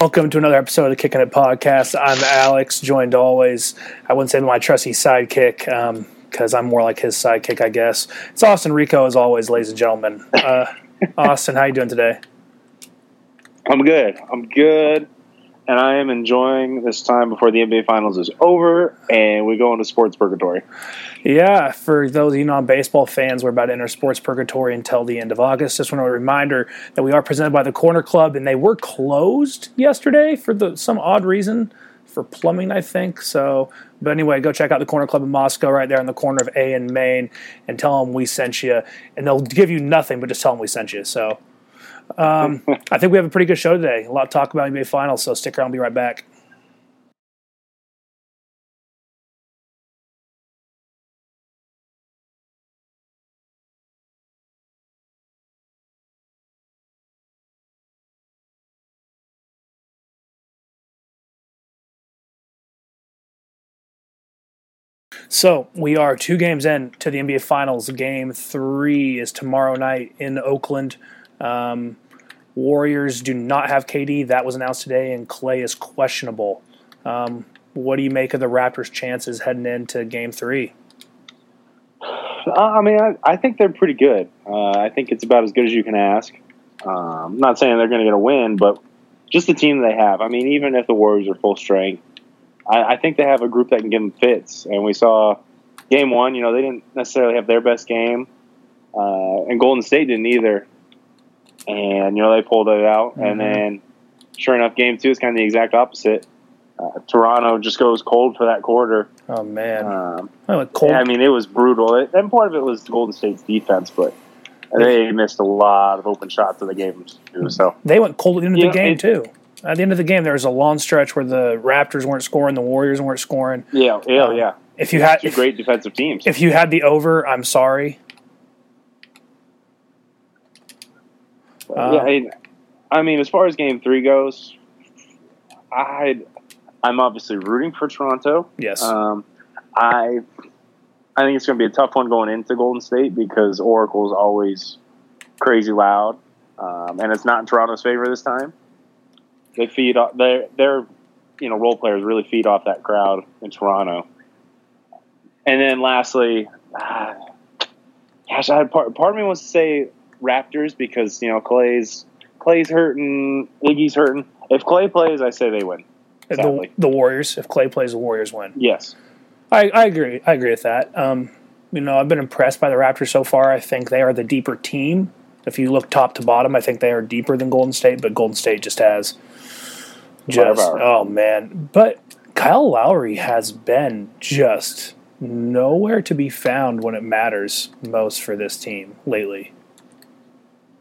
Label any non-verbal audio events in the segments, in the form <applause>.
Welcome to another episode of the Kicking It Podcast. I'm Alex, joined always, I wouldn't say my trusty sidekick, because I'm more like his sidekick, I guess. It's Austin Rico, as always, ladies and gentlemen. Uh, Austin, how you doing today? I'm good. I'm good. And I am enjoying this time before the NBA Finals is over and we go into sports purgatory. Yeah, for those of you non baseball fans, we're about to enter sports purgatory until the end of August. Just want a reminder that we are presented by the Corner Club, and they were closed yesterday for the some odd reason for plumbing, I think. So, but anyway, go check out the Corner Club in Moscow, right there on the corner of A and Main, and tell them we sent you. And they'll give you nothing, but just tell them we sent you. So, um, <laughs> I think we have a pretty good show today. A lot to talk about NBA Finals, so stick around. I'll be right back. So we are two games in to the NBA Finals. Game three is tomorrow night in Oakland. Um, Warriors do not have KD. That was announced today, and Clay is questionable. Um, what do you make of the Raptors' chances heading into Game Three? Uh, I mean, I, I, think they're pretty good. Uh, I think it's about as good as you can ask. Um, I'm not saying they're going to get a win, but just the team they have. I mean, even if the Warriors are full strength, I, I think they have a group that can give them fits. And we saw game one, you know, they didn't necessarily have their best game, uh, and Golden State didn't either. And, you know, they pulled it out. Mm-hmm. And then, sure enough, game two is kind of the exact opposite. Uh, Toronto just goes cold for that quarter. Oh, man. Um, oh, cold. I mean, it was brutal. It, and part of it was Golden State's defense, but they missed a lot of open shots in the game, too. So they went cold into the know, game, it, too. At the end of the game, there was a long stretch where the Raptors weren't scoring, the Warriors weren't scoring. Yeah, yeah, um, yeah. If you had if, great defensive teams, if you had the over, I'm sorry. Uh, yeah, I, I mean, as far as Game Three goes, I I'm obviously rooting for Toronto. Yes. Um, I I think it's going to be a tough one going into Golden State because Oracle is always crazy loud, um, and it's not in Toronto's favor this time. They feed off their their you know role players really feed off that crowd in Toronto. And then lastly, uh, gosh, I had part, part of me wants to say Raptors because you know Clay's Clay's hurting, Iggy's hurting. If Clay plays, I say they win. The, the, Warriors. If Clay plays, the Warriors win. Yes, I, I agree. I agree with that. Um, you know, I've been impressed by the Raptors so far. I think they are the deeper team. If you look top to bottom, I think they are deeper than Golden State, but Golden State just has just oh man, but Kyle Lowry has been just nowhere to be found when it matters most for this team lately.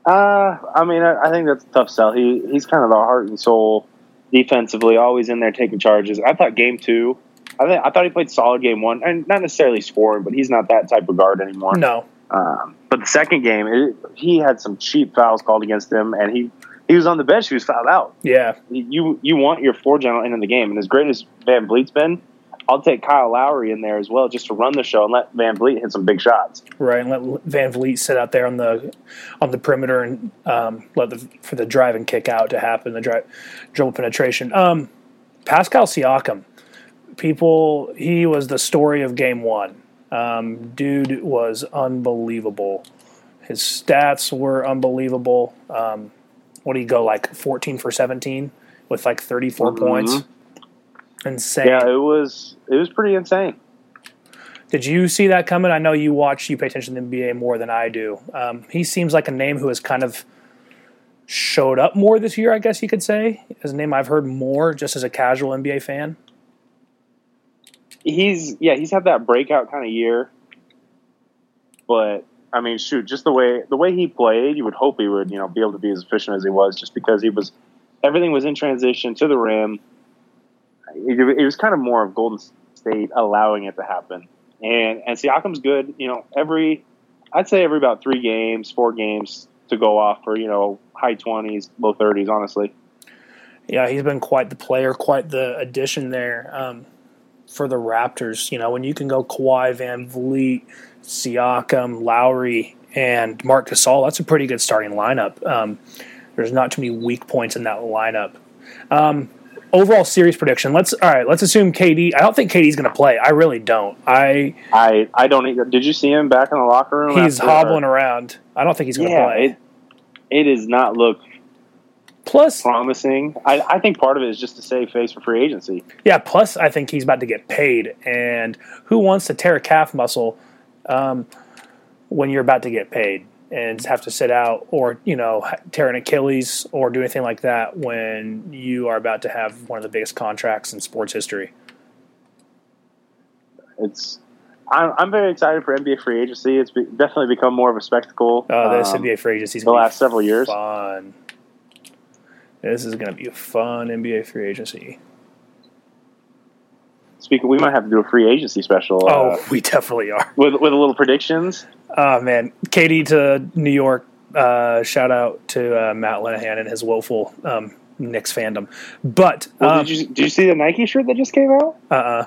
Uh, I mean, I, I think that's a tough sell. He he's kind of the heart and soul defensively, always in there taking charges. I thought game two, I th- I thought he played solid game one, and not necessarily scoring, but he's not that type of guard anymore. No. Um, but the second game, it, he had some cheap fouls called against him, and he he was on the bench. He was fouled out. Yeah. You you want your four general in the game, and as great as VanVleet's been, I'll take Kyle Lowry in there as well, just to run the show and let VanVleet hit some big shots. Right, and let VanVleet sit out there on the on the perimeter and um, let the for the drive and kick out to happen, the drive dribble penetration. Um, Pascal Siakam, people, he was the story of Game One. Um, dude was unbelievable. His stats were unbelievable. Um, what do you go like 14 for 17 with like 34 mm-hmm. points? Insane. Yeah, it was it was pretty insane. Did you see that coming? I know you watch, you pay attention to the NBA more than I do. Um, he seems like a name who has kind of showed up more this year, I guess you could say. His name I've heard more just as a casual NBA fan. He's yeah, he's had that breakout kind of year, but I mean, shoot, just the way the way he played, you would hope he would, you know, be able to be as efficient as he was, just because he was everything was in transition to the rim. It, it was kind of more of Golden State allowing it to happen, and and Siakam's good. You know, every I'd say every about three games, four games to go off for you know high twenties, low thirties, honestly. Yeah, he's been quite the player, quite the addition there um, for the Raptors. You know, when you can go Kawhi, VanVleet, Siakam, Lowry, and Mark Gasol. That's a pretty good starting lineup. Um, there's not too many weak points in that lineup. Um, overall series prediction. Let's all right. Let's assume KD. I don't think KD's going to play. I really don't. I I I don't. Either. Did you see him back in the locker room? he's hobbling around. I don't think he's going to Yeah, play. it it does not look plus, promising. I, I think part of it is just to save face for free agency. yeah. Plus, I think he's about to get paid. And who wants to tear a calf muscle um, when you're about to get paid and have to sit out, or you know, tear an Achilles or do anything like that when you are about to have one of the biggest contracts in sports history? It's I'm, I'm very excited for NBA free agency. It's be, definitely become more of a spectacle. Oh, this um, NBA free agency the last several years. Fun. This is going to be a fun NBA free agency. Speaking, we might have to do a free agency special. Oh, uh, we definitely are. with with a little predictions. Oh man, KD to New York. Uh, shout out to uh, Matt Linehan and his woeful um, Knicks fandom. But Well, um, did you did you see the Nike shirt that just came out? uh uh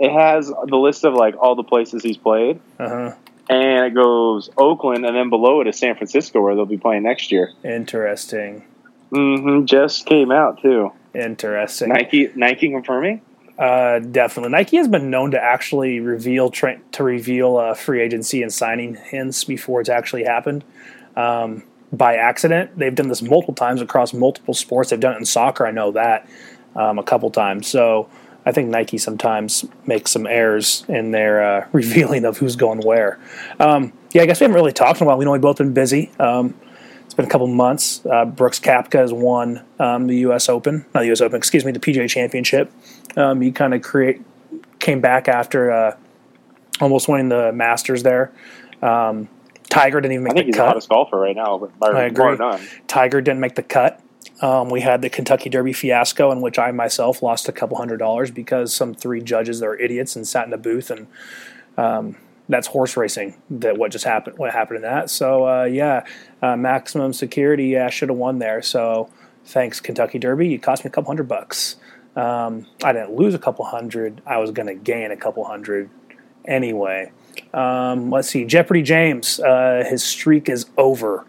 It has the list of like all the places he's played, uh and it goes Oakland, and then below it is San Francisco, where they'll be playing next year. interesting, hmm Just came out too. interesting. Nike Nike confirming. Uh, definitely. Nike has been known to actually reveal tra- to reveal uh, free agency and signing hints before it's actually happened. Um, by accident, they've done this multiple times across multiple sports. They've done it in soccer. I know that um, a couple times. So I think Nike sometimes makes some errors in their uh, <laughs> revealing of who's going where. Um, yeah, I guess we haven't really talked in a while. We know we've both been busy. Um, it's been a couple months. Uh, Brooks Koepka has won um, the U.S. Open, not the U.S. Open, excuse me, the PGA Championship. Um, he kind of create came back after uh, almost winning the Masters there. Um, Tiger didn't even I make think the he's the hottest golfer right now, but by I agree. Tiger didn't make the cut. Um, we had the Kentucky Derby fiasco, in which I myself lost a couple hundred dollars because some three judges that are idiots and sat in a booth, and um, that's horse racing. That what just happened? What happened in that? So uh, yeah, uh, maximum security. Yeah, should have won there. So thanks Kentucky Derby. You cost me a couple hundred bucks. Um, I didn't lose a couple hundred. I was going to gain a couple hundred anyway. Um, let's see. Jeopardy James. Uh, his streak is over.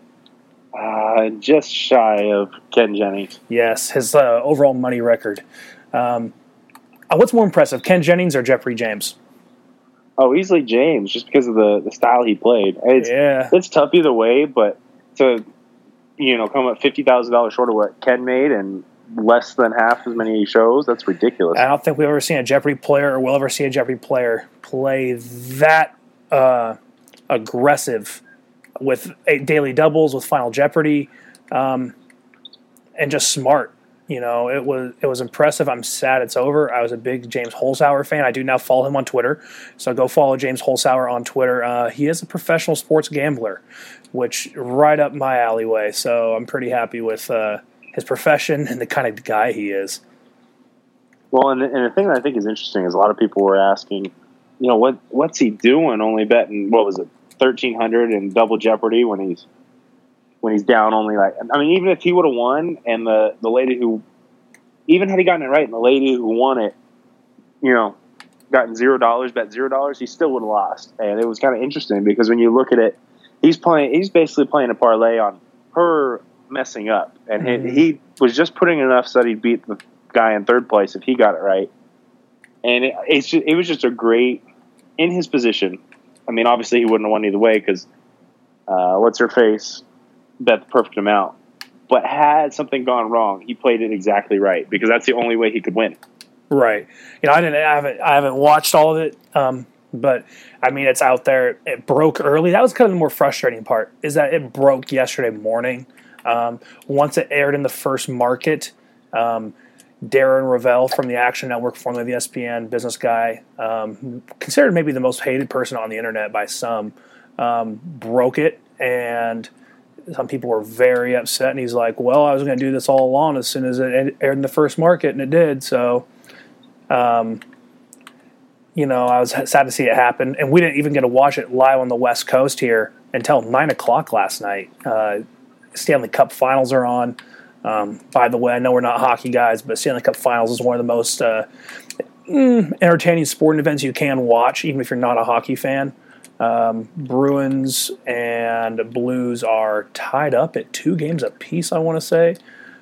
Uh, just shy of Ken Jennings. Yes, his uh, overall money record. Um, uh, what's more impressive, Ken Jennings or Jeopardy James? Oh, easily James, just because of the, the style he played. It's Yeah, it's tough either way, but to you know come up fifty thousand dollars short of what Ken made and less than half as many shows, that's ridiculous. I don't think we've ever seen a Jeopardy player or will ever see a Jeopardy player play that uh, aggressive with eight daily doubles with Final Jeopardy, um, and just smart. You know, it was it was impressive. I'm sad it's over. I was a big James Holzhauer fan. I do now follow him on Twitter, so go follow James Holzhauer on Twitter. Uh, he is a professional sports gambler, which right up my alleyway. So I'm pretty happy with uh, his profession and the kind of guy he is. Well, and the, and the thing that I think is interesting is a lot of people were asking, you know, what what's he doing? Only betting what was it, thirteen hundred in double jeopardy when he's when he's down only like I mean, even if he would have won and the the lady who even had he gotten it right and the lady who won it, you know, gotten zero dollars, bet zero dollars, he still would have lost. And it was kind of interesting because when you look at it, he's playing he's basically playing a parlay on her messing up, and Mhm. he, he was just putting enough so that he'd beat the guy in third place if he got it right. And it, it's just, it was just a great in his position. I mean, obviously he wouldn't have won either way because uh, what's her face bet the perfect amount. But had something gone wrong, he played it exactly right because that's the only way he could win. Right. You know, I didn't. I haven't. I haven't watched all of it. Um, but I mean, it's out there. It broke early. That was kind of the more frustrating part. Is that it broke yesterday morning. Um, once it aired in the first market, um, Darren Rovell from the Action Network, formerly the ESPN business guy, um, considered maybe the most hated person on the internet by some, um, broke it, and some people were very upset. And he's like, "Well, I was going to do this all along as soon as it aired in the first market, and it did." So um, you know, I was sad to see it happen, and we didn't even get to watch it live on the West Coast here until nine o'clock last night. Uh, Stanley Cup Finals are on. Um, by the way, I know we're not hockey guys, but Stanley Cup Finals is one of the most uh, mm, entertaining sporting events you can watch, even if you're not a hockey fan. Um, Bruins and Blues are tied up at two games apiece, I want to say.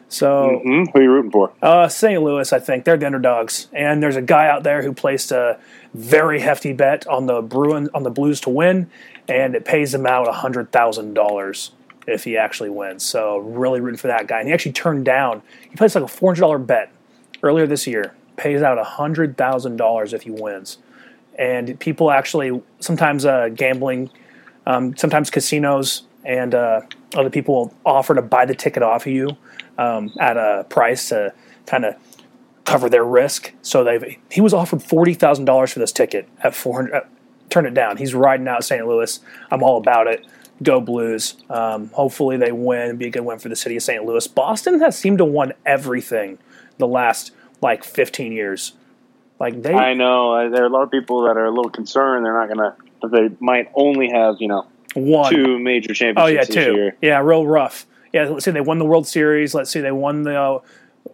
So hmm Who are you rooting for? uh, St. Louis, I think they're the underdogs, and there's a guy out there who placed a very hefty bet on the Bruin on the Blues to win, and it pays him out hundred thousand dollars if he actually wins. So really rooting for that guy, and he actually turned down. He placed like a four hundred dollar bet earlier this year, pays out hundred thousand dollars if he wins, and people actually sometimes uh, gambling, um, sometimes casinos and uh, other people will offer to buy the ticket off of you um, at a price to kind of cover their risk. So they he was offered forty thousand dollars for this ticket at four hundred. Uh, turn it down. He's riding out St. Louis. I'm all about it. Go Blues. Um, hopefully they win. Be a good win for the city of St. Louis. Boston has seemed to won everything the last like 15 years. Like they, I know there are a lot of people that are a little concerned. They're not gonna. They might only have you know won. two major championships. Oh yeah, this two. year. Yeah, real rough. Yeah, let's say they won the World Series. Let's say they won the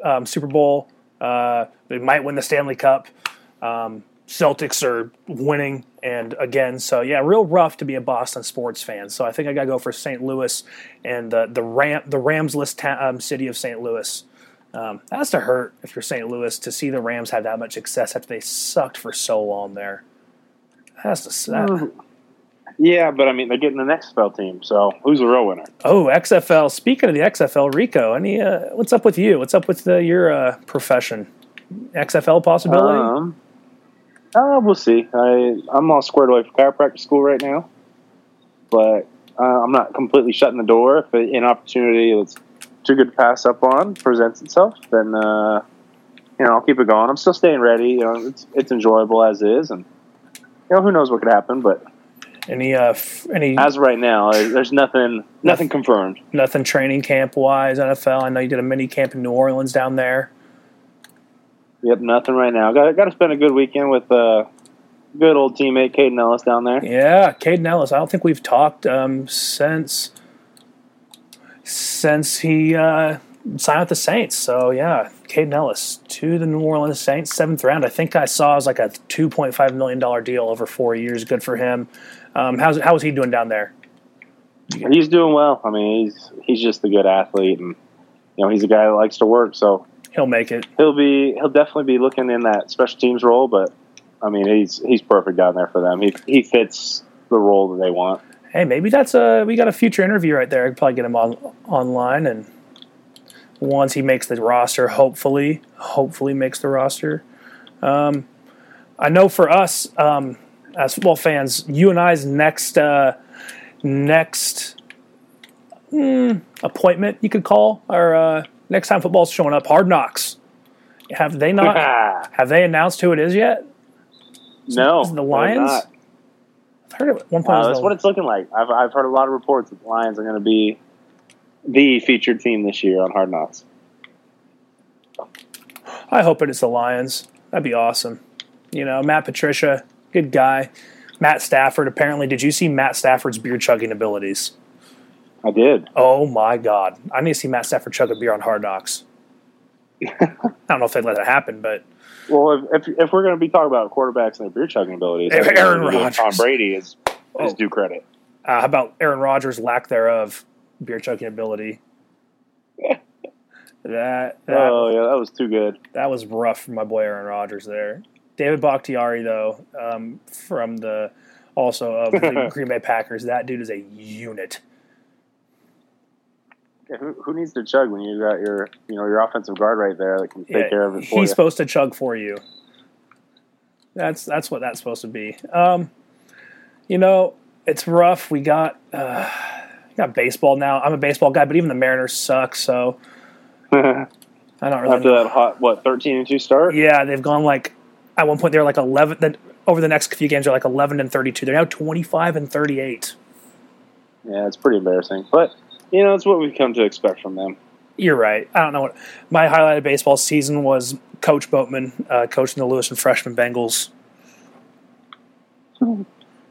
um, Super Bowl. Uh, they might win the Stanley Cup. Um, Celtics are winning, and again, so yeah, real rough to be a Boston sports fan. So I think I got to go for St. Louis and the the Ram the Ramsless ta- um, city of St. Louis. Um, that has to hurt if you're St. Louis to see the Rams have that much success after they sucked for so long there. That has to that, Yeah, but I mean they're getting an XFL team. So who's the real winner? Oh, XFL. Speaking of the XFL, Rico, any uh, what's up with you? What's up with the, your uh, profession? XFL possibility? Um, uh, we'll see. I I'm all squared away for chiropractic school right now, but uh, I'm not completely shutting the door. If an opportunity that's too good to pass up on presents itself, then uh, you know I'll keep it going. I'm still staying ready. You know, it's it's enjoyable as is, and you know who knows what could happen. But any uh, f- any as right now, there- there's nothing nothing confirmed. nothing training camp wise? NFL. I know you did a mini camp in New Orleans down there. Yep, nothing right now. Got got to spend a good weekend with uh, good old teammate Caden Ellis down there. Yeah, Caden Ellis. I don't think we've talked um, since since he uh, signed with the Saints. So yeah, Caden Ellis to the New Orleans Saints, seventh round. I think I saw it was like a two point five million dollar deal over four years. Good for him. Um, how's how was he doing down there? He's doing well. I mean, he's he's just a good athlete, and you know he's a guy that likes to work. So He'll make it. he'll be he'll definitely be looking in that special teams role. But I mean, he's he's perfect down there for them. He he fits the role that they want. Hey, maybe that's a we got a future interview right there. I could probably get him on online and once he makes the roster, hopefully, hopefully makes the roster. Um, I know for us um, as football fans, you and I's next uh, next mm, appointment you could call our uh, next time football's showing up. Hard Knocks. Have they not? <laughs> have they announced who it is yet? no, Is it the Lions? Heard at one point. Uh, that's what it's looking like. I've I've heard a lot of reports that the Lions are going to be the featured team this year on Hard Knocks. I hope it is the Lions. That'd be awesome. You know, Matt Patricia, good guy. Matt Stafford. Apparently, did you see Matt Stafford's beer chugging abilities? I did. Oh my God! I need to see Matt Stafford chug a beer on Hard Knocks. <laughs> I don't know if they'd let that happen, but Well, if, if, if we're going to be talking about quarterbacks and their beer chugging abilities, Aaron give Rodgers. Tom Brady is is Oh. due credit. uh, how about Aaron Rodgers' lack thereof beer chugging ability? <laughs> that that, oh yeah, that was too good. that was rough for my boy Aaron Rodgers there. David Bakhtiari, though, um, from the also of the <laughs> Green Bay Packers, that dude is a unit. Who, who needs to chug when you got your you know your offensive guard right there that can take Yeah, care of it for he's you? supposed to chug for you. That's that's what that's supposed to be. Um, you know, it's rough. We got uh, we got baseball now. I'm a baseball guy, but even the Mariners suck. So <laughs> I don't really. After Know. that hot what thirteen and two start. Yeah, they've gone like at one point they were like 11. Then over the next few games they're like 11 and 32. They're now 25 and 38. Yeah, it's pretty embarrassing, but you know it's what we've come to expect from them. You're right. I don't know what my highlight of baseball season was. Coach Boatman uh, coaching the Lewiston freshman Bengals.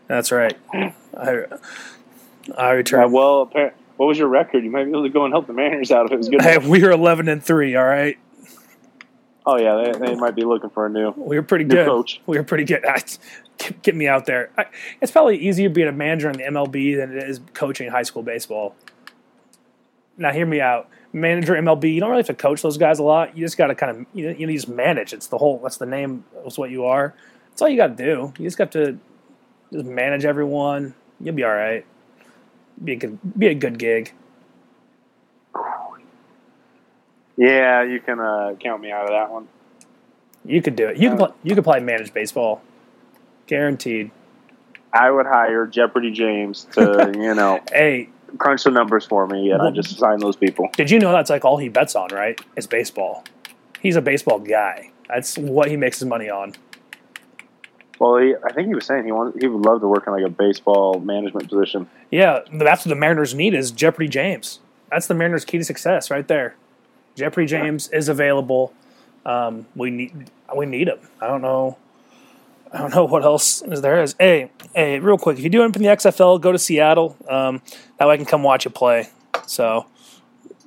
That's right. I I returned. well, appar- what was your record? You might be able to go and help the Mariners out if it was good. Hey, we were 11 and three. All right, Oh yeah, they, they might be looking for a new. we were pretty good. coach. We were pretty good. <laughs> Get, get me out there. I, it's probably easier being a manager in the MLB than it is coaching high school baseball. Now, hear me out. manager MLB. You don't really have to coach those guys a lot. You just got to kind of you, you just manage. It's the whole. That's the name. That's what you are. That's all you got to do. You just got to just manage everyone. You'll be all right. Be a good be a good gig. Yeah, you can uh, count me out of that one. You could do it. You could pl- you could probably manage baseball, guaranteed. I would hire Jeopardy James to, <laughs> you know, Hey, crunch the numbers for me, and I just sign those people. did you know that's like all he bets on? Right? Is baseball. He's a baseball guy. That's what he makes his money on. Well, he, I think he was saying he wanted, he would love to work in like a baseball management position. Yeah, that's what the Mariners need is Jeopardy James. That's the Mariners' key to success, right there. Jeopardy James is available. Um, we need we need him. I don't know. I don't know <laughs> what else is there is. Hey, hey, real quick, if you do end up in the XFL, go to Seattle. Um, that way I can come watch you play. So,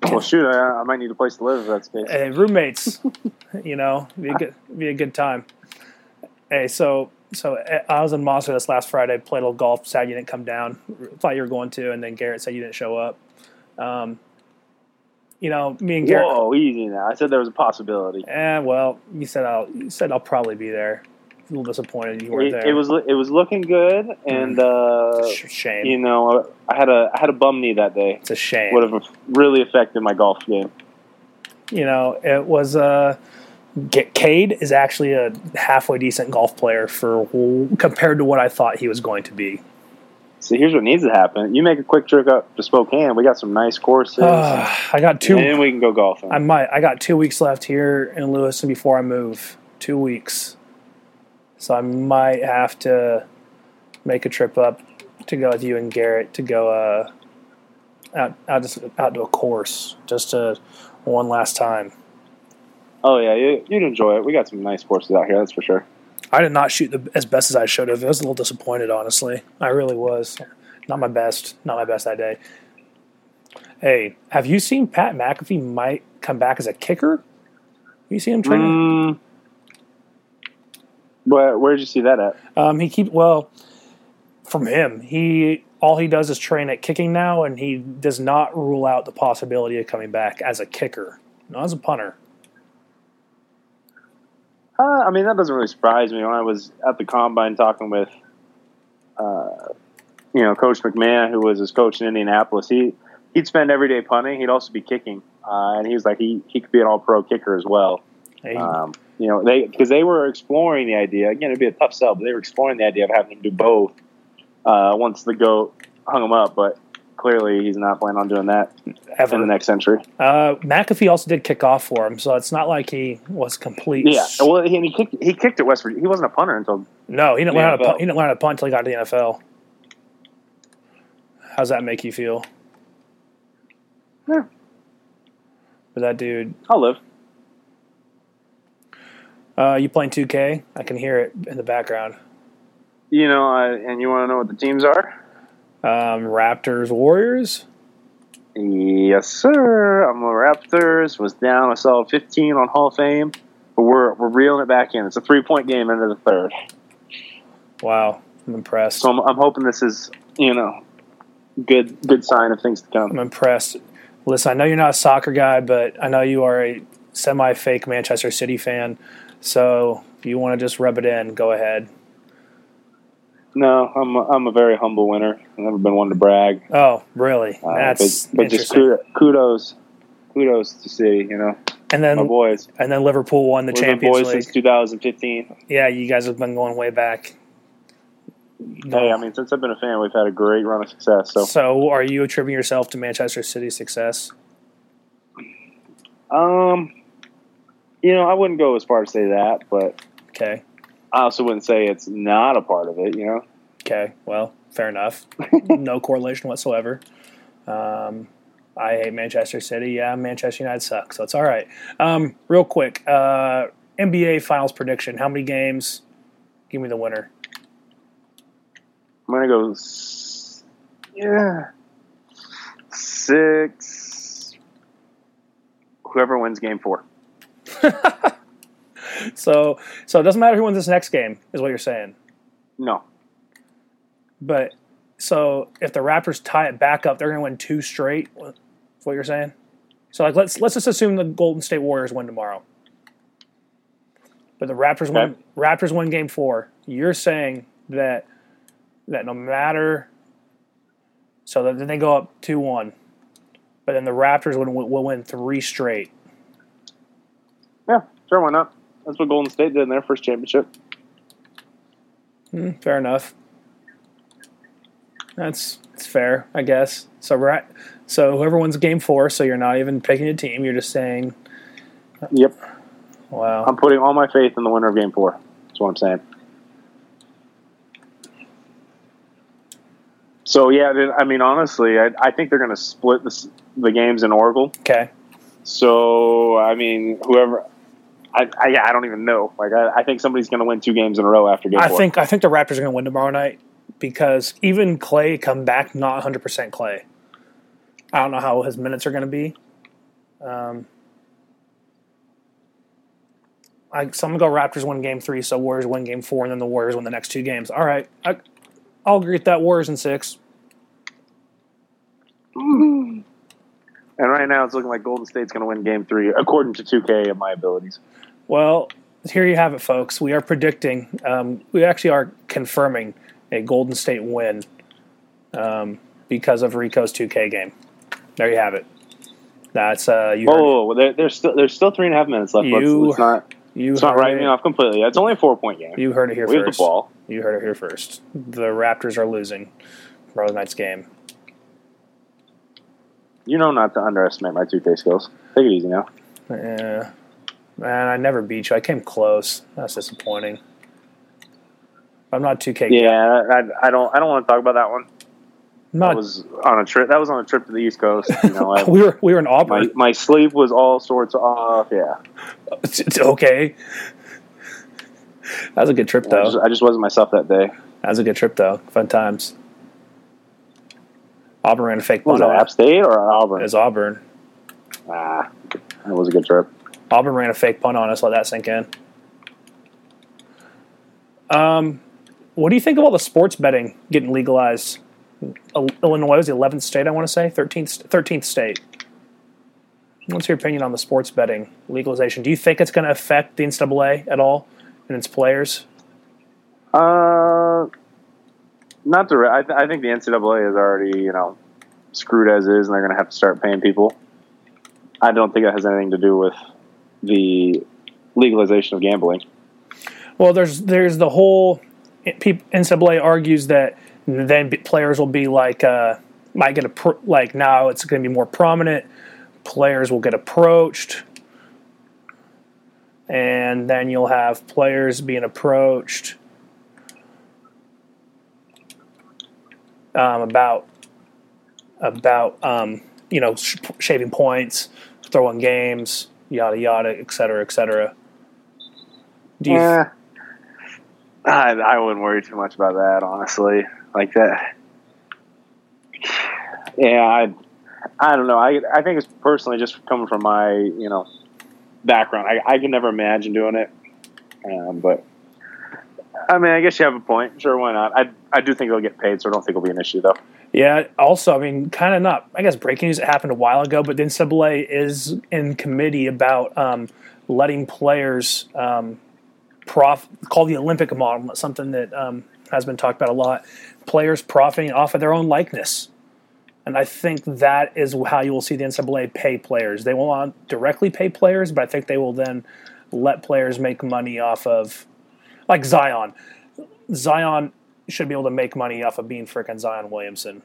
Well, shoot, I, I might need a place to live if that's the case. hey, roommates, <laughs> you know, be a good be a good time. Hey, so so eh, I was in Monster this last Friday. Played a little golf. Sad you didn't come down. Thought you were going to, and then Garrett said you didn't show up. Um, you know, me and Garrett. Whoa, easy now. I said there was a possibility. Eh, well, you said I'll. You said I'll probably be there. Little disappointed you weren't It, there. it was it was looking good, and uh, shame. you know, I had a I had a bum knee that day. it's a shame. Would have really affected my golf game. you know, it was uh, Cade is actually a halfway decent golf player for compared to what I thought he was going to be. So here's what needs to happen: you make a quick trip up to Spokane. We got some nice courses, Uh, I got two. and we can go golfing. I might. I got two weeks left here in Lewiston before I move. Two weeks, so I might have to make a trip up to go with you and Garrett to go uh, out out just out to a course just to one last time. oh yeah, you, you'd enjoy it. We got some nice courses out here, that's for sure. I did not shoot the, as best as I should have. I was a little disappointed, honestly. I really was. Not my best. Not my best that day. Hey, have you seen Pat McAfee might come back as a kicker? Have you seen him training? Mm, where where'd you see that at? Um, he keep well from him. He all he does is train at kicking now, and he does not rule out the possibility of coming back as a kicker, not as a punter. Uh, I mean, that doesn't really surprise me. When I was at the combine talking with, uh, you know, Coach McMahon, who was his coach in Indianapolis, he he'd spend every day punting. He'd also be kicking, uh, and he was like he he could be an All Pro kicker as well. Hey, Um, you know, they because they were exploring the idea. Again, it'd be a tough sell, but they were exploring the idea of having him do both uh, once the goat hung him up. But clearly, he's not planning on doing that ever. in the next century. Uh, McAfee also did kick off for him, so it's not like he was complete. Yeah, well, he, and he kicked he kicked at West Virginia. He wasn't a punter until No, he didn't learn how to punt. He didn't learn how to punt until he got to the NFL. How's that make you feel? Yeah. But that dude, I'll live. Uh, you playing 2K? I can hear it in the background. You know, I, and you want to know what the teams are? Um, Raptors, Warriors. Yes, sir. I'm a Raptors. Was down a solid 15 on Hall of Fame, but we're we're reeling it back in. It's a three point game into the third. Wow, I'm impressed. So I'm, I'm hoping this is you know good good sign of things to come. I'm impressed. Listen, I know you're not a soccer guy, but I know you are a semi-fake Manchester City fan. So if you want to just rub it in, go ahead. No, I'm a, I'm a very humble winner. I've never been one to brag. Oh, really? Uh, That's but, but just kudos, kudos to City. You know, and then my boys. and then Liverpool won the been Champions boys League. since 2015. Yeah, you guys have been going way back. Hey, I mean, since I've been a fan, we've had a great run of success. So, So, are you attributing yourself to Manchester City's success? um, you know, I wouldn't go as far to say that, but Okay, I also wouldn't say it's not a part of it. You know, okay, well, fair enough. <laughs> no correlation whatsoever. Um, I hate Manchester City. Yeah, Manchester United sucks, so it's all right. Um, real quick, uh, NBA Finals prediction: How many games? Give me the winner. I'm gonna go. Yeah, six. Whoever wins game four. <laughs> So, so it doesn't matter who wins this next game, is what you're saying. No, But so if the Raptors tie it back up, they're going to win two straight. Is what you're saying? So like let's let's just assume the Golden State Warriors win tomorrow. But the Raptors win Raptors win game 4. You're saying that that no matter so that then they go up 2-1. But then the Raptors would will win 3 straight. Yeah, sure, why not? That's what Golden State did in their first championship. Hmm, fair enough. That's that's fair, I guess. So right, so whoever wins game four, so you're not even picking a team. You're just saying, Yep, "Wow, I'm putting all my faith in the winner of Game Four. That's what I'm saying. So yeah, I mean, honestly, I, I think they're going to split the, the games in Oracle. okay, So I mean, whoever, I, I, yeah, I don't even know. Like, I, I think somebody's going to win two games in a row after Game I Four. think I think the Raptors are going to win tomorrow night because even Clay come back not 100 percent Clay. I don't know how his minutes are going to be. Um, I, so I'm gonna go Raptors win game three, so Warriors win game four, and then the Warriors win the next two games. All right, I, I'll agree with that. Warriors in six. And right now, it's looking like Golden State's going to win Game Three, according to 2K of my abilities. Well, here you have it, folks. We are predicting, um, we actually are confirming a Golden State win um, because of Rico's 2K game. There you have it. That's uh, you. Oh, there, there's still there's still three and a half minutes left. Let's, You let's not you it's not writing it. me off completely. It's only a four point game. You heard it here we have the first. ball. You heard it here first. The Raptors are losing Rose night's game. You know not to underestimate my 2K skills. Take it easy now. Yeah, man, I never beat you. I came close. That's disappointing. I'm not 2K. Yeah, I, I don't I don't want to talk about that one. I'm That was on a trip. That was on a trip to the East Coast. You know, <laughs> I, we were we were in Auburn. my sleep was all sorts off. Yeah, It's, okay. That was a good trip, I though. just, I just wasn't myself that day. That was a good trip, though. Fun times. Auburn ran a fake Was punt that App State or Auburn? It was Auburn. Ah, that was a good trip. Auburn ran a fake punt on us. Let that sink in. Um, what do you think of all the sports betting getting legalized? Illinois was the 11th state, I want to say, 13th, 13th state. What's your opinion on the sports betting legalization? Do you think it's going to affect the NCAA at all and its players? Uh, not the. I, th- I think the NCAA is already you know screwed as is, and they're going to have to start paying people. I don't think that has anything to do with the legalization of gambling. Well, there's there's the whole NCAA argues that then players will be like uh, might get a like now it's going to be more prominent. Players will get approached, and then you'll have players being approached um, about about um, you know sh- shaving points, throwing games, yada yada, et cetera, et cetera. Do you Yeah, I, I wouldn't worry too much about that, honestly. Like that. Yeah, I, I don't know. I, I think it's personally just coming from my, you know, background. I, I could never imagine doing it, um, but I mean, I guess you have a point. Sure, why not? I, I do think they'll get paid, so I don't think it'll be an issue though. Yeah. Also, I mean, kind of not. I guess breaking news. Happened a while ago, but the NCAA is in committee about um, letting players um, prof call the Olympic model. Something that um, has been talked about a lot. Players profiting off of their own likeness, and I think that is how you will see the NCAA pay players. They not directly pay players, but I think they will then let players make money off of, like Zion. Zion should be able to make money off of being frickin' Zion Williamson.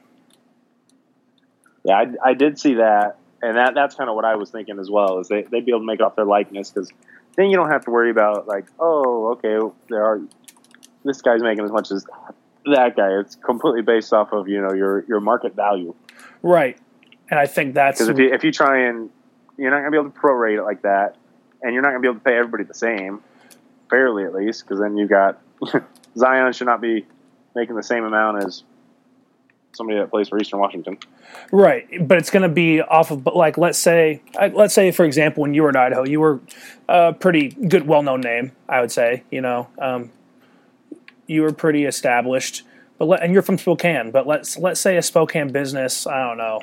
Yeah, I, I did see that, and that that's kind of what I was thinking as well. Is they they'd be able to make it off their likeness because then you don't have to worry about like, oh, okay, there are this guy's making as much as that guy. It's completely based off of you know your your market value. Right. And I think that's Because if you if you try and you're not gonna be able to prorate it like that, and you're not gonna be able to pay everybody the same, fairly at least, because then you got <laughs> Zion should not be making the same amount as somebody that plays for Eastern Washington. right, but it's going to be off of but like let's say let's say for example when you were in Idaho, you were a pretty good well-known name, I would say, you know. Um, you were pretty established, but let, and you're from Spokane, but let's let's say a Spokane business, I don't know,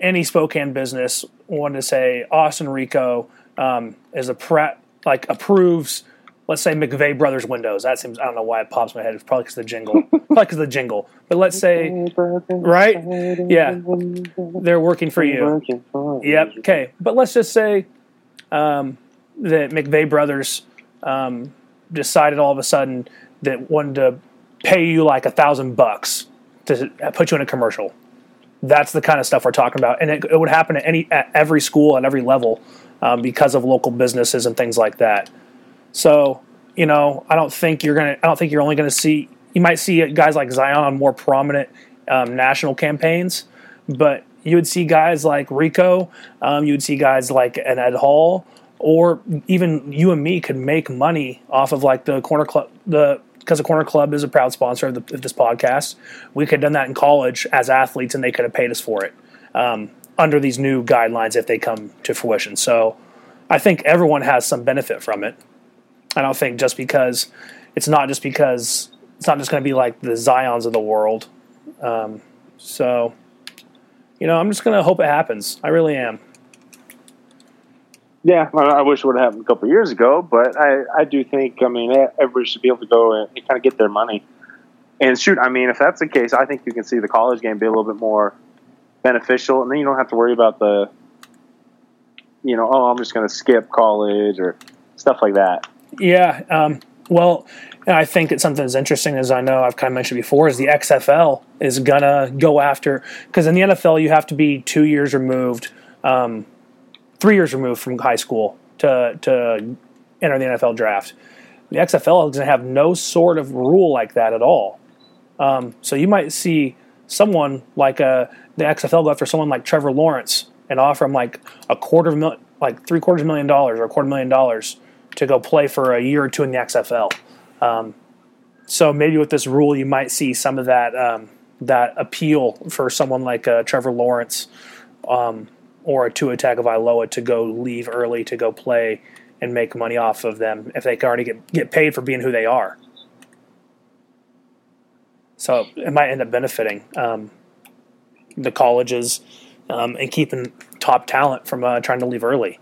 any Spokane business wanted to say Austin Rico um, is a pre- like approves, let's say McVeigh Brothers windows. That seems I don't know why it pops in my head. It's probably because the jingle, <laughs> probably because the jingle. But let's say right, yeah, they're working for you. Yep. Okay. But let's just say um, that McVeigh Brothers um, decided all of a sudden that wanted to pay you like a thousand bucks to put you in a commercial. That's the kind of stuff we're talking about, and it, it would happen at any at every school at every level um, because of local businesses and things like that. So you know, I don't think you're gonna. I don't think you're only gonna see. You might see guys like Zion on more prominent um, national campaigns, but you would see guys like Rico. Um, you would see guys like an Ed Hall, or even you and me could make money off of like the corner club. The because the corner club is a proud sponsor of, the, of, this podcast. We could have done that in college as athletes, and they could have paid us for it um, under these new guidelines if they come to fruition. So I think everyone has some benefit from it. I don't think just because it's not just because it's not just going to be like the Zions of the world. Um, so you know, I'm just going to hope it happens. I really am. Yeah, I wish it would have happened a couple years ago, but I, I do think, I mean, everybody should be able to go and kind of get their money. And shoot, I mean, if that's the case, I think you can see the college game be a little bit more beneficial, and then you don't have to worry about the, you know, oh, I'm just going to skip college or stuff like that. Yeah. Um, well, I think it's something that's interesting, as I know I've kind of mentioned before, is the XFL is gonna go after because in the NFL you have to be two years removed, um, three years removed from high school to to enter the NFL draft. The XFL is gonna have no sort of rule like that at all. Um, so you might see someone like a, uh, the XFL go after someone like Trevor Lawrence and offer him like a quarter of mil- like three quarters of a million dollars or a quarter million dollars to go play for a year or two in the XFL. Um, so maybe with this rule, you might see some of that um, that appeal for someone like uh, Trevor Lawrence um, or a Tua Tagovailoa to go leave early to go play and make money off of them if they can already get get paid for being who they are. So it might end up benefiting um, the colleges um, and keeping top talent from uh, trying to leave early.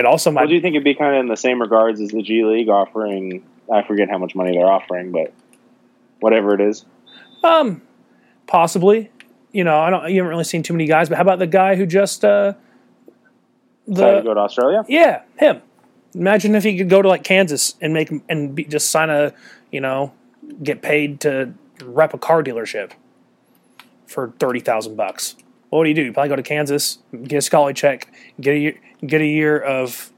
It also might. Well, do you think it'd be kind of in the same regards as the G League offering I forget how much money they're offering, but whatever it is. Um, possibly. You know, I don't. You haven't really seen too many guys, but how about the guy who just uh, the to go to Australia? Yeah, him. Imagine if he could go to like Kansas and make and be, just sign a, you know, get paid to rep a car dealership for thirty thousand bucks. What do you do? You probably go to Kansas, get a scholarship check, get a year, get a year of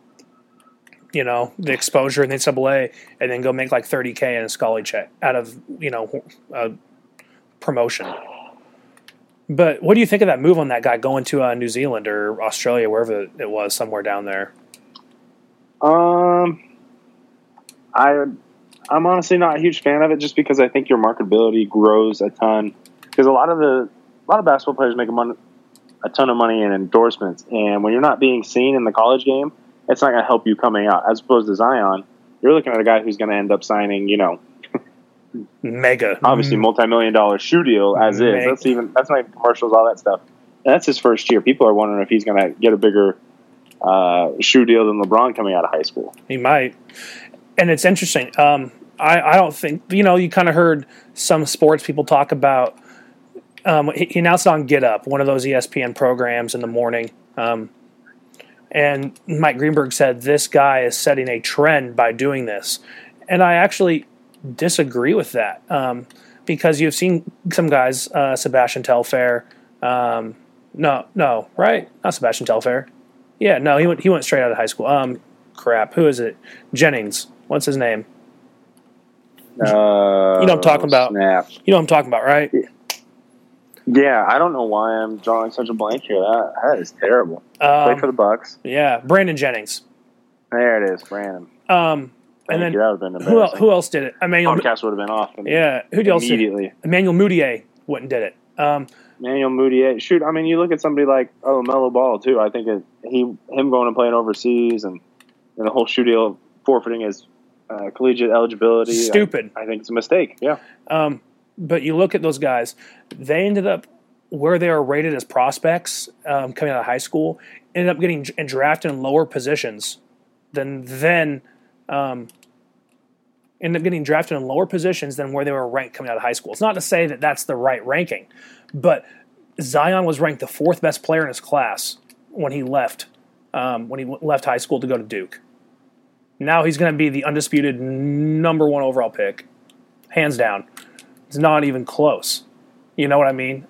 you know, the exposure in the NCAA, and then go make like 30K in a Scully check out of, you know, a promotion. But what do you think of that move on that guy going to uh, New Zealand or Australia, wherever it was, somewhere down there? Um, I, I'm honestly not a huge fan of it, just because I think your marketability grows a ton. Because a lot of the, a lot of basketball players make a, mon- a ton of money in endorsements, and when you're not being seen in the college game, it's not going to help you coming out. As opposed to Zion, you're looking at a guy who's going to end up signing, you know, mega, obviously multi-million dollar shoe deal as mega. is. That's even that's not even commercials, all that stuff. And that's his first year. People are wondering if he's going to get a bigger uh, shoe deal than LeBron coming out of high school. He might, and it's interesting. Um, I, I don't think you know. You kind of heard some sports people talk about. Um, he, he announced on Get Up, one of those ESPN programs in the morning. Um, and Mike Greenberg said this guy is setting a trend by doing this. And I actually disagree with that um, because you've seen some guys, uh, Sebastian Telfair. Um, no, no, right? Not Sebastian Telfair. Yeah, no, he went he went straight out of high school. Um, crap, who is it? Jennings. What's his name? Uh, you know what I'm talking about. Snap. You know what I'm talking about, right? Yeah, I don't know why I'm drawing such a blank here. That that is terrible. Um, Play for the Bucks. Yeah, Brandon Jennings. There it is, Brandon. Um, and then who, who else did it? Emmanuel Podcast would have been off. Yeah, who else immediately? Did Emmanuel Mudiay went and did it. Um, Emmanuel Mudiay. Shoot, I mean, you look at somebody like oh Melo Ball too. I think it, he him going and playing overseas and, and the whole shoe deal forfeiting his uh, collegiate eligibility. Stupid. I, I, think it's a mistake. Yeah. Um, but you look at those guys; they ended up where they are rated as prospects um, coming out of high school ended up getting and drafted in lower positions than then um, ended up getting drafted in lower positions than where they were ranked coming out of high school. It's not to say that that's the right ranking, but Zion was ranked the fourth best player in his class when he left um, when he left high school to go to Duke. Now he's going to be the undisputed number one overall pick, hands down. It's not even close. You know what I mean?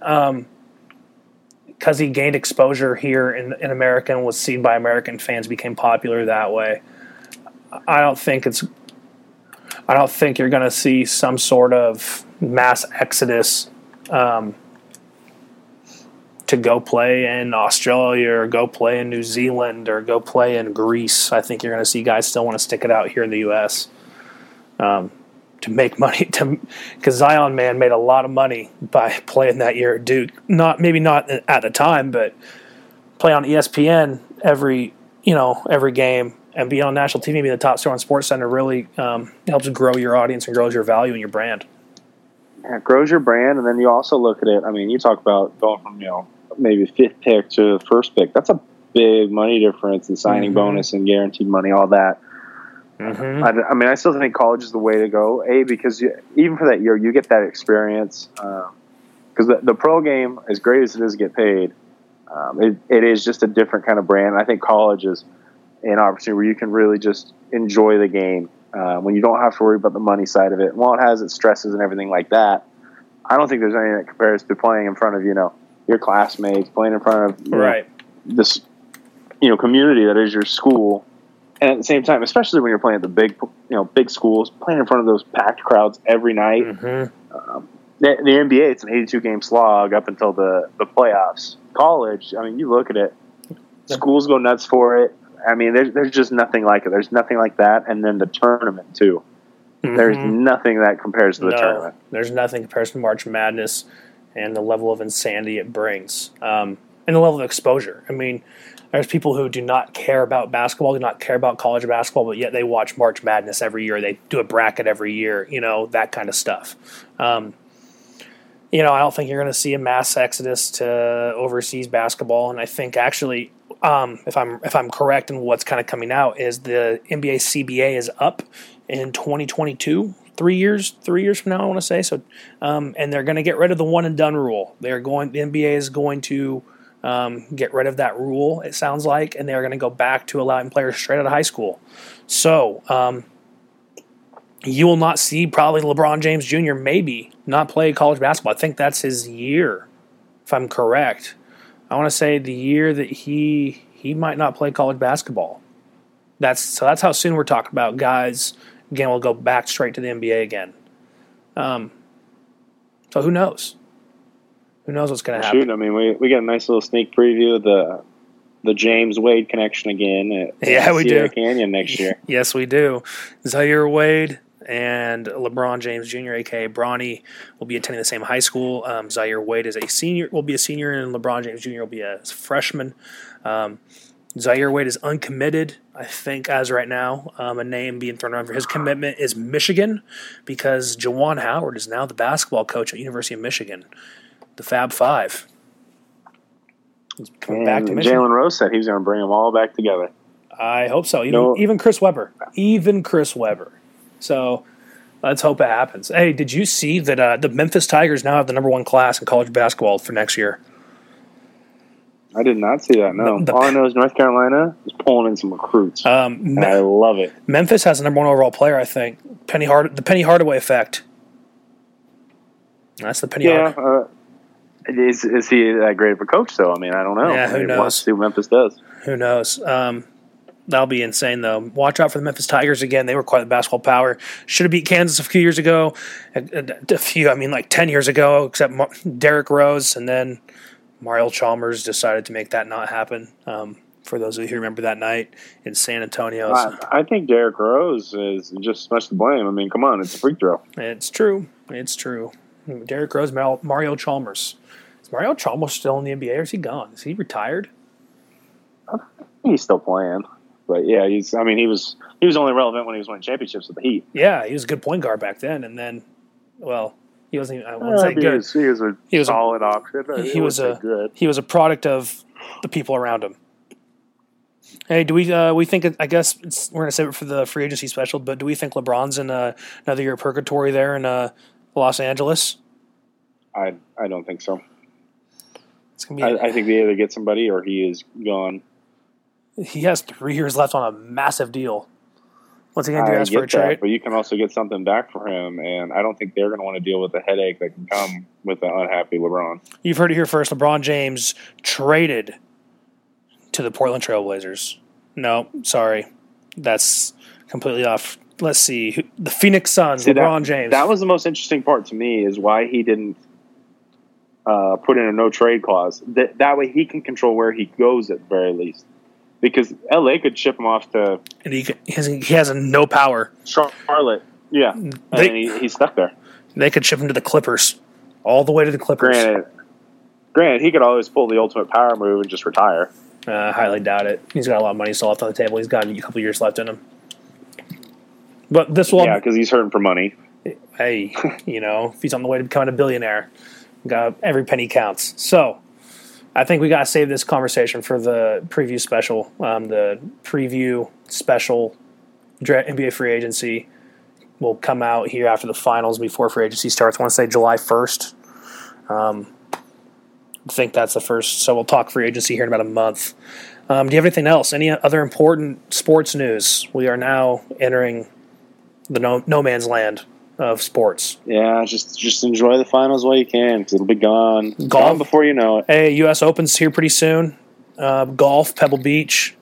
Because he gained exposure here in, in America and was seen by American fans, became popular that way. I don't think it's. I don't think you're going to see some sort of mass exodus um, to go play in Australia or go play in New Zealand or go play in Greece. I think you're going to see guys still want to stick it out here in the U.S. Um, to make money to because Zion man made a lot of money by playing that year at Duke. Not maybe not at the time, but play on ESPN every you know every game and be on national TV, be the top star on Sports Center really um, helps grow your audience and grows your value and your brand. Yeah, it grows your brand, and then you also look at it. I mean, you talk about going from you know maybe fifth pick to first pick. That's a big money difference in signing Mhm. bonus and guaranteed money, all that. Mm-hmm. I, I mean, I still think college is the way to go. A because you, even for that year, you get that experience. Because the, the pro game, as great as it is to get paid, um, it, it is just a different kind of brand. I think college is an opportunity where you can really just enjoy the game uh, when you don't have to worry about the money side of it. While it has its stresses and everything like that, I don't think there's anything that compares to playing in front of you know your classmates, playing in front of you know, Right. this you know community that is your school and at the same time especially when you're playing at the big you know big schools playing in front of those packed crowds every night Mm-hmm. um, the, the nba it's an 82 game slog up until the the playoffs. College i mean you look at it. Schools go nuts for it. I mean there's, there's just nothing like it. There's nothing like that. And then the tournament too. There's nothing that compares to the Mm-hmm. no, tournament. there's nothing compares to March Madness and the level of insanity it brings, um, and the level of exposure. I mean, there's people who do not care about basketball, do not care about college basketball, but yet they watch March Madness every year. They do a bracket every year, you know, that kind of stuff. Um, you know, I don't think you're going to see a mass exodus to overseas basketball, and I think actually, um, if I'm if I'm correct in what's kind of coming out, is the NBA CBA is up in 2022, three years, three years from now, I want to say. So, um, and they're going to get rid of the one and done rule. They're going, the NBA is going to um, get rid of that rule. It sounds like, and they're going to go back to allowing players straight out of high school. So, um, you will not see probably LeBron James Jr. maybe not play college basketball. I think that's his year, if I'm correct. I want to say the year that he he might not play college basketball. That's so. That's how soon we're talking about guys. Again, we'll go back straight to the NBA again. Um, so who knows? Who knows what's going to happen? Shoot, I mean, we, we got a nice little sneak preview of the the James Wade connection again. At <laughs> Yeah, we Sierra do. Canyon next year. <laughs> Yes, we do. Zaire Wade and LeBron James Jr., aka Bronny, will be attending the same high school. Um, Zaire Wade is a senior, will be a senior, and LeBron James Jr. will be a freshman. Um, Zaire Wade is uncommitted, I think, as right now. Um, a name being thrown around for his commitment is Michigan, because Juwan Howard is now the basketball coach at University of Michigan, the Fab Five. He's coming back to Michigan. Jalen Rose said he was going to bring them all back together. I hope so. Even No. even Chris Webber, even Chris Webber. So let's hope it happens. Hey, did you see that uh, the Memphis Tigers now have the number one class in college basketball for next year? I did not see that. No, The- the- all I know is North Carolina is pulling in some recruits. Um, I love it. Memphis has the number one overall player, I think. Penny Hard, the Penny Hardaway effect. That's the Penny. Yeah, Hard- uh, is is he that great of a coach? Though I mean, I don't know. Yeah, who I knows? See what Memphis does. Who knows? Um, that'll be insane, though. Watch out for the Memphis Tigers again. They were quite the basketball power. Should have beat Kansas a few years ago. A, a- few, I mean, like ten years ago. Except Mar- Derrick Rose, and then Mario Chalmers decided to make that not happen. Um, for those of you who remember that night in San Antonio, I, I think Derrick Rose is just as much to blame. I mean, come on, it's a free throw. it's true. It's true. Derrick Rose, Mar- Mario Chalmers. Mario Chalmers still in the NBA, or is he gone? Is he retired? He's still playing, but yeah, he's. I mean, he was he was only relevant when he was winning championships with the Heat. Yeah, he was a good point guard back then, and then, well, He wasn't. Even, I wouldn't Uh, say he, good. was, he was a He was a- solid option. I he was a- good. He was a product of the people around him. Hey, do we? Uh, we think? I guess it's, we're gonna save it for the free agency special. But do we think LeBron's in uh, another year of purgatory there in uh, Los Angeles? I I don't think so. It's gonna be. I, I think they either get somebody or he is gone. he has three years left on a massive deal. What's he gonna do? I Ask for a that, trade? but you can also get something back for him, and I don't think they're going to want to deal with the headache that can come with an unhappy LeBron. You've heard it here first. LeBron James traded to the Portland Trailblazers. No, sorry, that's completely off. Let's see. The Phoenix Suns. See, that- LeBron James. That was the most interesting part to me is why he didn't uh, put in a no trade clause. That that way he can control where he goes at the very least. Because LA could ship him off to and he, he has he has no power. Charlotte. Yeah, and he, he's stuck there. They could ship him to the Clippers, all the way to the Clippers. Granted, granted, he could always pull the ultimate power move and just retire. Uh, I highly doubt it. He's got a lot of money still left on the table. He's got a couple years left in him. But this will, Yeah, because he's hurting for money. hey, you know, if he's on the way to becoming a billionaire, got every penny counts. So, I think we got to save this conversation for the preview special, um, the preview special NBA free agency will come out here after the finals before free agency starts. I want to say July first. Um, I think that's the first. So we'll talk free agency here in about a month. Um, do you have anything else? Any other important sports news? We are now entering the no, no man's land of sports. Yeah, just just enjoy the finals while you can because it'll be gone. Golf. Gone before you know it. Hey, U.S. Open's here pretty soon. Uh, golf, Pebble Beach,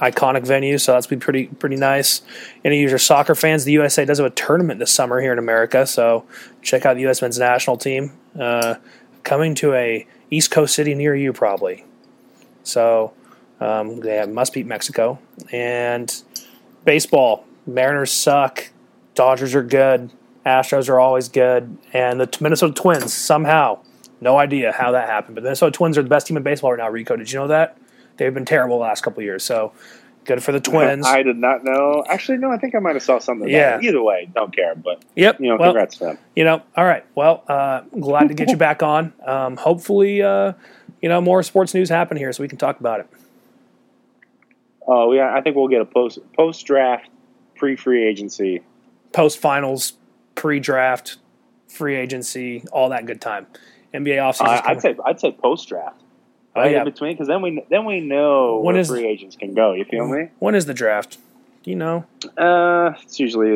iconic venue, so that's be pretty pretty nice. Any of your soccer fans, the USA does have a tournament this summer here in America, so check out the U.S. men's national team uh, coming to a East Coast city near you, probably. So um, they have, must beat Mexico and baseball. Mariners suck. Dodgers are good. Astros are always good, and the Minnesota Twins somehow no idea how that happened, but the Minnesota Twins are the best team in baseball right now. Rico, did you know that? They've been terrible the last couple of years. So good for the Twins. I did not know. Actually, no. I think I might have saw something. Yeah. it. Either way, don't care. But yep. you know, well, congrats to them. you know, all right. Well, uh, glad to get you <laughs> back on. Um, hopefully, uh, you know, more sports news happen here so we can talk about it. Oh, yeah. I think we'll get a post post draft pre free agency. Post finals, pre draft, free agency, all that good time. NBA offseason. Uh, I'd say I'd say post draft. Oh, Right yeah. in between, because then we then we know When where is- free agents can go. You feel me? when is the draft? Do you know? Uh, it's usually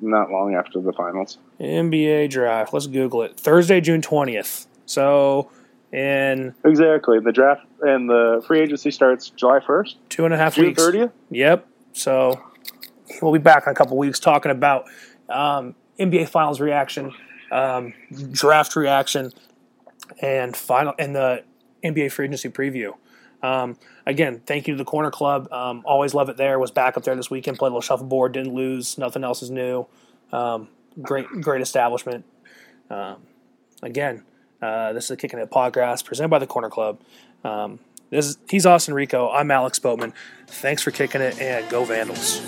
not long after the finals. NBA draft. Let's Google it. Thursday, June 20th. So, in Exactly. The draft and the free agency starts July first, two and a half June weeks. thirtieth. Yep. So we'll be back in a couple weeks talking about um, NBA Finals reaction, um, draft reaction, and final and the NBA free agency preview. Um, again, thank you to the Corner Club. Um, always love it there. Was back up there this weekend. Played a little shuffleboard. Didn't lose. Nothing else is new. Um, great, great establishment. Um, again, uh, this is the Kicking It podcast presented by the Corner Club. Um, this is, he's Austin Rico. I'm Alex Boatman. Thanks for kicking it and go Vandals.